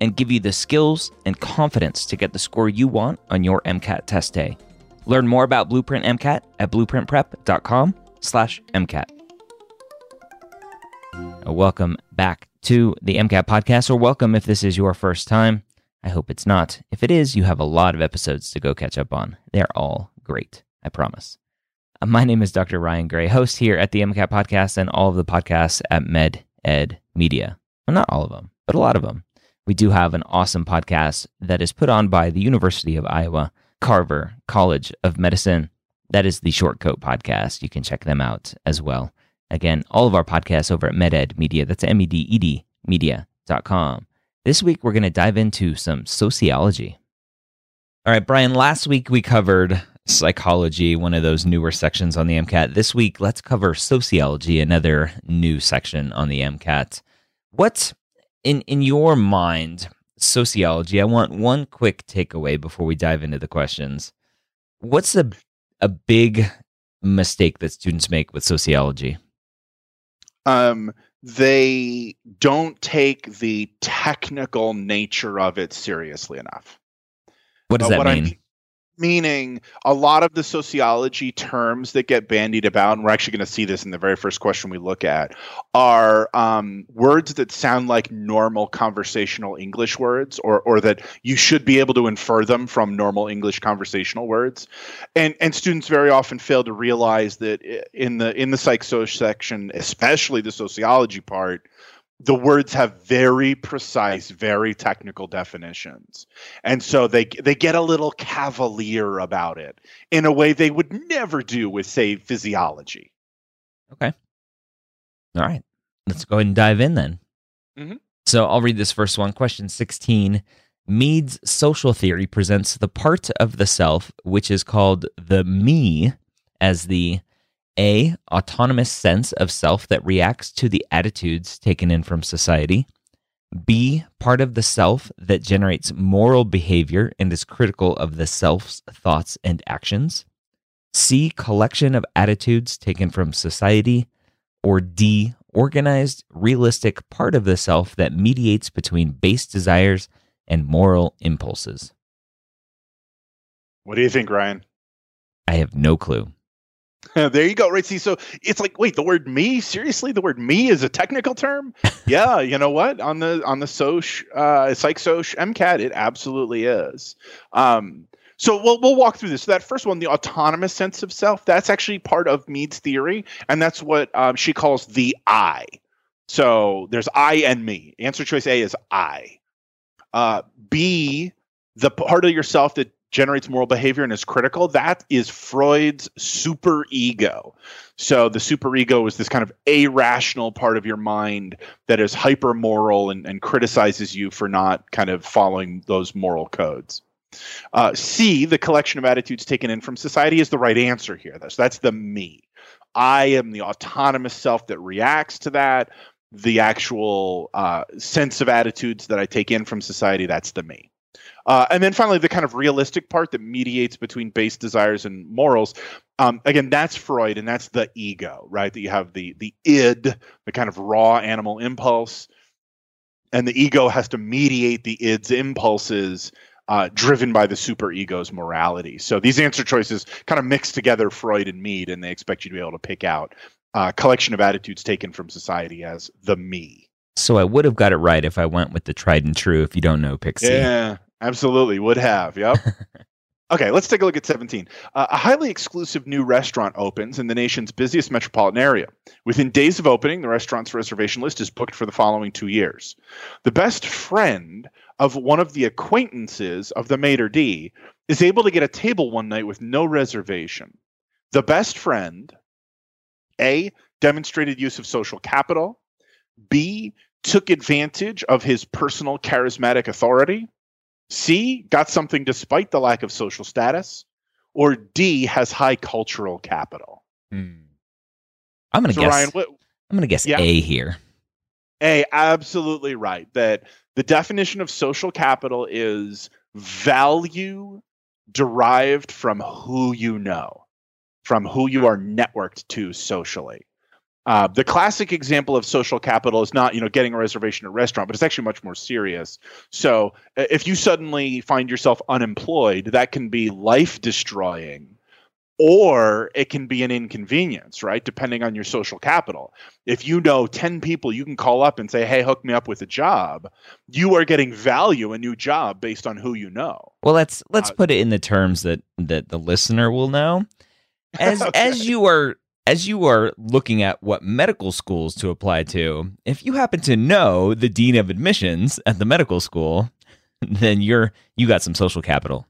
and give you the skills and confidence to get the score you want on your MCAT test day. Learn more about Blueprint MCAT at blueprintprep.com/mcat. Welcome back to the MCAT podcast, or welcome if this is your first time. I hope it's not. If it is, you have a lot of episodes to go catch up on. They're all great, I promise. Uh, my name is Dr. Ryan Gray, host here at the MCAT podcast and all of the podcasts at Med Ed Media. Well, not all of them, but a lot of them we do have an awesome podcast that is put on by the University of Iowa Carver College of Medicine. That is the Shortcoat podcast. You can check them out as well. Again, all of our podcasts over at MedEd Media. That's M E D E D media.com. This week, we're going to dive into some sociology. All right, Brian, last week we covered psychology, one of those newer sections on the MCAT. This week, let's cover sociology, another new section on the MCAT. What in in your mind, sociology, I want one quick takeaway before we dive into the questions. What's a a big mistake that students make with sociology? Um, they don't take the technical nature of it seriously enough. What does uh, that what mean? Meaning a lot of the sociology terms that get bandied about and we're actually going to see this in the very first question we look at are um, words that sound like normal conversational english words or, or that you should be able to infer them from normal english conversational words. And, and students very often fail to realize that in the in the psych section especially the sociology part the words have very precise, very technical definitions. And so they they get a little cavalier about it in a way they would never do with say physiology. Okay. All right. Let's go ahead and dive in then. Mm-hmm. So I'll read this first one. Question 16. Mead's social theory presents the part of the self which is called the me as the a. Autonomous sense of self that reacts to the attitudes taken in from society. B. Part of the self that generates moral behavior and is critical of the self's thoughts and actions. C. Collection of attitudes taken from society. Or D. Organized, realistic part of the self that mediates between base desires and moral impulses. What do you think, Ryan? I have no clue. there you go. Right. See, so it's like, wait, the word me? Seriously? The word me is a technical term? yeah, you know what? On the on the soc uh psych soc MCAT, it absolutely is. Um so we'll we'll walk through this. So that first one, the autonomous sense of self, that's actually part of Mead's theory, and that's what um, she calls the I. So there's I and me. Answer choice A is I. Uh, B, the part of yourself that generates moral behavior and is critical, that is Freud's super ego. So the super ego is this kind of irrational part of your mind that is hyper moral and, and criticizes you for not kind of following those moral codes. Uh, C, the collection of attitudes taken in from society, is the right answer here. So that's the me. I am the autonomous self that reacts to that. The actual uh, sense of attitudes that I take in from society, that's the me. Uh, and then finally, the kind of realistic part that mediates between base desires and morals. Um, again, that's Freud, and that's the ego, right? That you have the the id, the kind of raw animal impulse, and the ego has to mediate the id's impulses. Uh, driven by the superego's morality. So these answer choices kind of mix together Freud and Mead, and they expect you to be able to pick out a uh, collection of attitudes taken from society as the me. So I would have got it right if I went with the tried and true. If you don't know Pixie, yeah, Absolutely would have. Yep. Okay, let's take a look at 17. Uh, a highly exclusive new restaurant opens in the nation's busiest metropolitan area. Within days of opening, the restaurant's reservation list is booked for the following two years. The best friend of one of the acquaintances of the maitre d' is able to get a table one night with no reservation. The best friend, A, demonstrated use of social capital, B, took advantage of his personal charismatic authority, C, got something despite the lack of social status, or D, has high cultural capital. Hmm. I'm gonna So, guess. Ryan, what, I'm gonna guess Yeah. A here. A, absolutely right. That the definition of social capital is value derived from who you know, from who you are networked to socially. Uh, the classic example of social capital is not, you know, getting a reservation at a restaurant, but it's actually much more serious. So, uh, if you suddenly find yourself unemployed, that can be life destroying, or it can be an inconvenience, right? Depending on your social capital if you know 10 people you can call up and say hey hook me up with a job you are getting value a new job based on who you know Well, let's let's Uh, put it in the terms that that the listener will know. As Okay. as you are as you are looking at what medical schools to apply to, if you happen to know the dean of admissions at the medical school, then you're you got some social capital.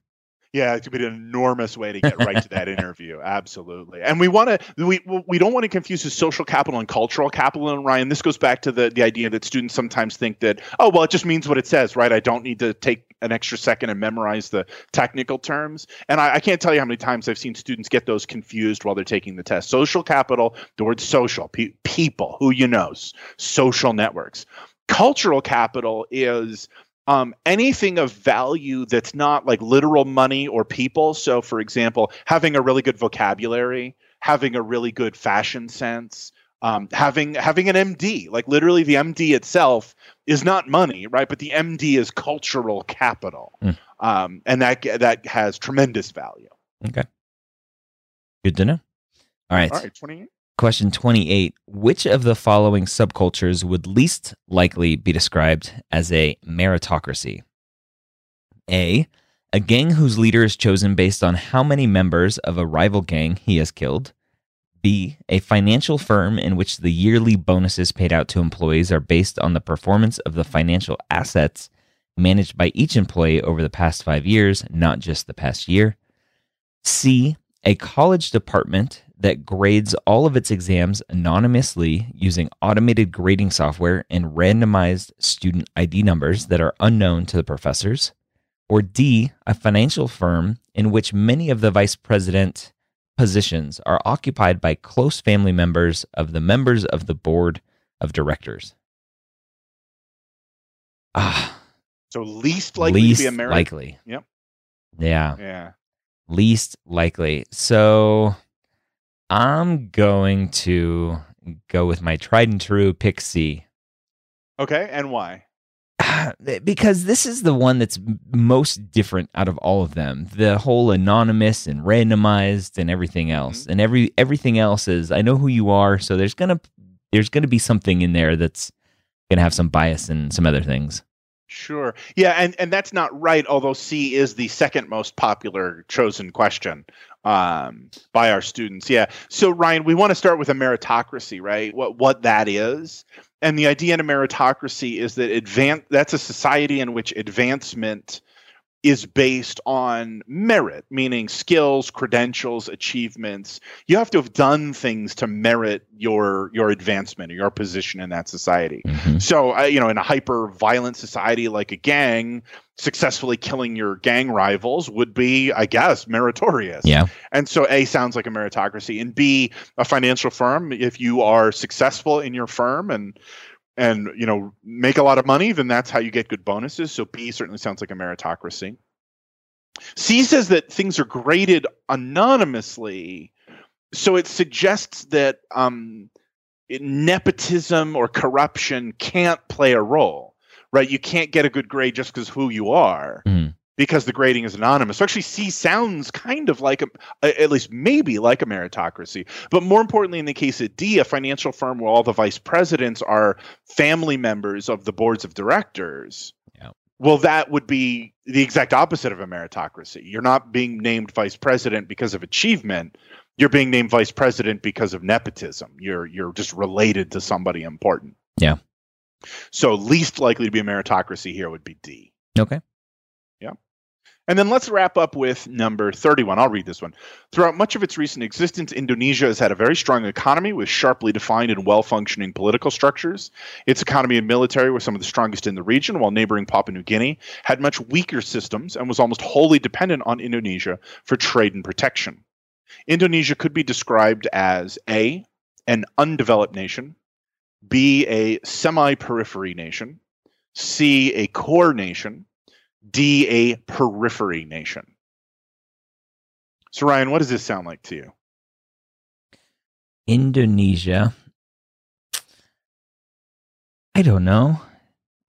yeah it could be an enormous way to get right to that interview. Absolutely. And we want to we we don't want to confuse the social capital and cultural capital. And ryan this goes back to the the idea that students sometimes think that oh well it just means what it says right? I don't need to take an extra second and memorize the technical terms. And i, I can't tell you how many times i've seen students get those confused while they're taking the test. Social capital the word social pe- people who you know social networks. Cultural capital is um, anything of value that's not like literal money or people. So, for example, having a really good vocabulary, having a really good fashion sense, um, having having an MD, like literally the MD itself is not money, right? But the MD is cultural capital, Mm. um, and that that has tremendous value. Okay. Good to know. All right. All right, twenty eight. Question 28. Which of the following subcultures would least likely be described as a meritocracy? A. A gang whose leader is chosen based on how many members of a rival gang he has killed. B. A financial firm in which the yearly bonuses paid out to employees are based on the performance of the financial assets managed by each employee over the past five years, not just the past year. C. A college department that grades all of its exams anonymously using automated grading software and randomized student ID numbers that are unknown to the professors. Or D, a financial firm in which many of the vice president positions are occupied by close family members of the members of the board of directors. Ah, So least likely least to be a likely. Yep. Yeah Yeah. least likely. So I'm going to go with my tried and true pick C. Okay, and why? because this is the one that's most different out of all of them. The whole anonymous and randomized and everything mm-hmm. else. And every everything else is I know who you are, so there's to there's going to be something in there that's going to have some bias and some other things. Sure. Yeah, and and that's not right. Although C is the second most popular chosen question um, by our students. Yeah. So Ryan, we want to start with a meritocracy, right? What what that is, and the idea in a meritocracy is that advance. That's a society in which advancement is based on merit, meaning skills, credentials, achievements. You have to have done things to merit your your advancement or your position in that society. Mhm. So, uh, you know, in a hyper violent society like a gang, successfully killing your gang rivals would be, I guess, meritorious. Yeah. And so, A sounds like a meritocracy, and B, a financial firm. If you are successful in your firm and and you know make a lot of money, then that's how you get good bonuses. So, B certainly sounds like a meritocracy. C says that things are graded anonymously, so it suggests that um, nepotism or corruption can't play a role, right? You can't get a good grade just because who you are, Mhm. Because the grading is anonymous. So actually, C sounds kind of like a, at least maybe like a meritocracy. But more importantly, in the case of D, a financial firm where all the vice presidents are family members of the boards of directors. Yeah. Well, that would be the exact opposite of a meritocracy. You're not being named vice president because of achievement. You're being named vice president because of nepotism. You're you're just related to somebody important. Yeah. So least likely to be a meritocracy here would be D. Okay. And then let's wrap up with number 31. I'll read this one. Throughout much of its recent existence, Indonesia has had a very strong economy with sharply defined and well functioning political structures. Its economy and military were some of the strongest in the region, while neighboring Papua New Guinea had much weaker systems and was almost wholly dependent on Indonesia for trade and protection. Indonesia could be described as A, an undeveloped nation, B, a semi periphery nation, C, a core nation, D, a periphery nation. So, Ryan, what does this sound like to you? Indonesia. I don't know.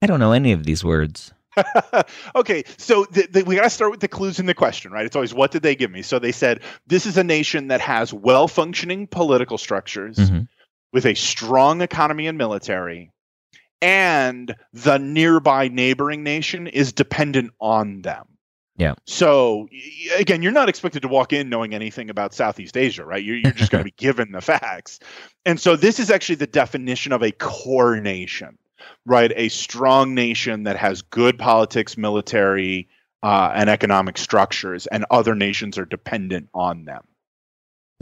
I don't know any of these words. okay, so the, the, we got to start with the clues in the question, right? It's always what did they give me? So they said this is a nation that has well functioning political structures Mm-hmm. with a strong economy and military, and the nearby neighboring nation is dependent on them. Yeah. So again, you're not expected to walk in knowing anything about Southeast Asia, right? You're, you're just going to be given the facts. And so this is actually the definition of a core nation, right? A strong nation that has good politics, military, uh, and economic structures, and other nations are dependent on them.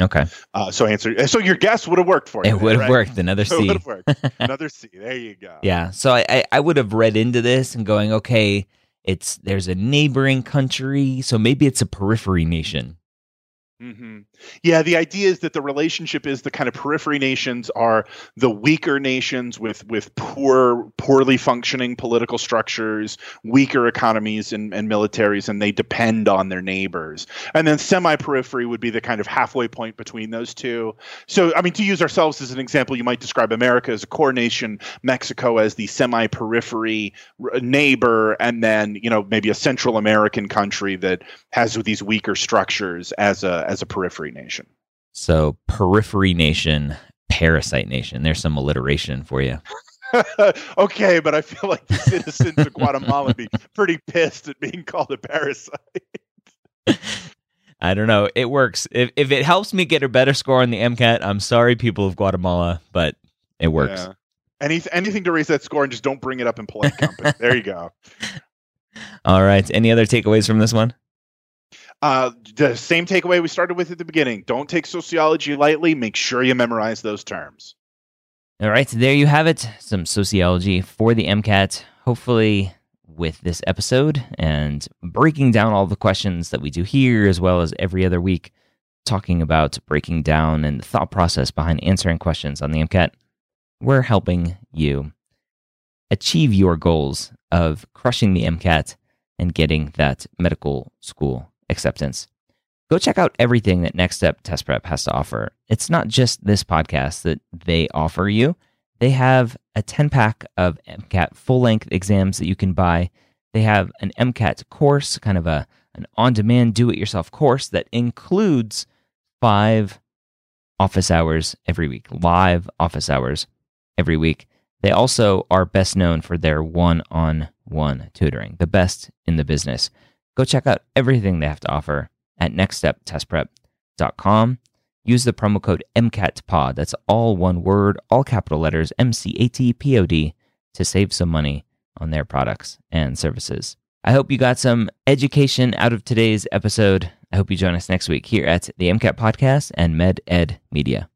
Okay. Uh, so answer. So your guess would have worked for you. It would have right? worked. Another It C. would have worked. Another C. There you go. Yeah. So I, I, I would have read into this and going, okay, it's there's a neighboring country, so maybe it's a periphery nation. Hmm Yeah, the idea is that the relationship is the kind of periphery nations are the weaker nations with with poor, poorly functioning political structures, weaker economies and, and militaries, and they depend on their neighbors. And then semi-periphery would be the kind of halfway point between those two. So, I mean, to use ourselves as an example, you might describe America as a core nation, Mexico as the semi-periphery neighbor, and then you know maybe a Central American country that has these weaker structures as a as a periphery nation. So periphery nation, parasite nation. There's some alliteration for you. okay, but I feel like the citizens of Guatemala would be pretty pissed at being called a parasite. I don't know. It works. If if it helps me get a better score on the MCAT, I'm sorry, people of Guatemala, but it works. Yeah. Any, anything to raise that score and just don't bring it up in polite company. there you go. All right. Any other takeaways from this one? Uh, the same takeaway we started with at the beginning. Don't take sociology lightly. Make sure you memorize those terms. All right, there you have it. Some sociology for the MCAT. Hopefully, with this episode and breaking down all the questions that we do here, as well as every other week, talking about breaking down and the thought process behind answering questions on the MCAT, we're helping you achieve your goals of crushing the MCAT and getting that medical school acceptance. Go check out everything that Next Step Test Prep has to offer. It's not just this podcast that they offer you. They have a 10 pack of MCAT full length exams that you can buy. They have an MCAT course, kind of a an on demand do it yourself course that includes five office hours every week, live office hours every week. They also are best known for their one on one tutoring, the best in the business. Go check out everything they have to offer at nextsteptestprep.com. Use the promo code MCATPOD, that's all one word, all capital letters, M C A T P O D, to save some money on their products and services. I hope you got some education out of today's episode. I hope you join us next week here at the MCAT Podcast and Med Ed Media.